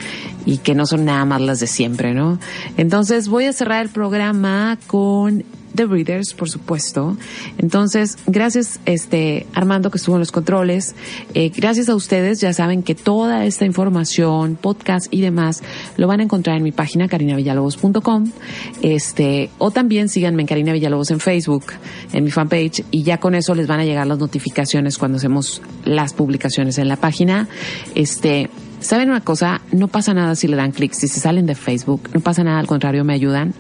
y que no son nada más las de siempre, ¿no? Entonces voy a cerrar el programa con The Breeders, por supuesto. Entonces, gracias, este, Armando, que estuvo en los controles. Eh, gracias a ustedes, ya saben que toda esta información, podcast y demás, lo van a encontrar en mi página, carinavillalobos.com. Este, o también síganme en Karina Villalobos en Facebook, en mi fanpage, y ya con eso les van a llegar las notificaciones cuando hacemos las publicaciones en la página. Este, ¿Saben una cosa? No pasa nada si le dan clic, si se salen de Facebook, no pasa nada, al contrario, me ayudan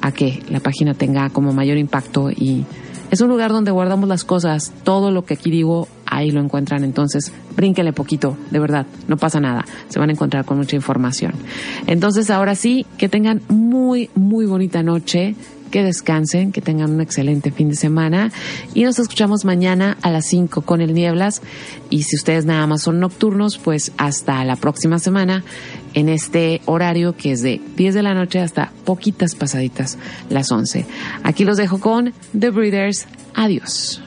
a que la página tenga como mayor impacto y es un lugar donde guardamos las cosas, todo lo que aquí digo, ahí lo encuentran, entonces brínquenle poquito, de verdad, no pasa nada, se van a encontrar con mucha información. Entonces ahora sí, que tengan muy, muy bonita noche, que descansen, que tengan un excelente fin de semana y nos escuchamos mañana a las 5 con el Nieblas y si ustedes nada más son nocturnos, pues hasta la próxima semana en este horario que es de 10 de la noche hasta poquitas pasaditas las 11. Aquí los dejo con The Breeders. Adiós.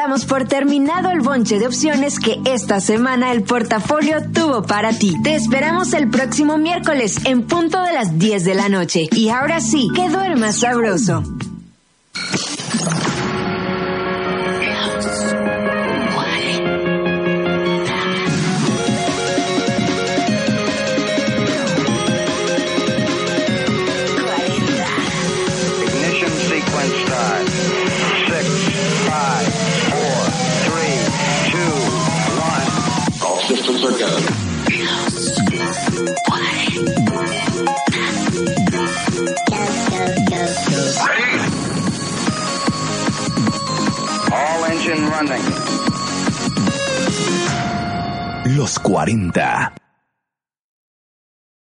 Damos por terminado el bonche de opciones que esta semana el portafolio tuvo para ti. Te esperamos el próximo miércoles en punto de las 10 de la noche. Y ahora sí, que duermas sabroso. 40.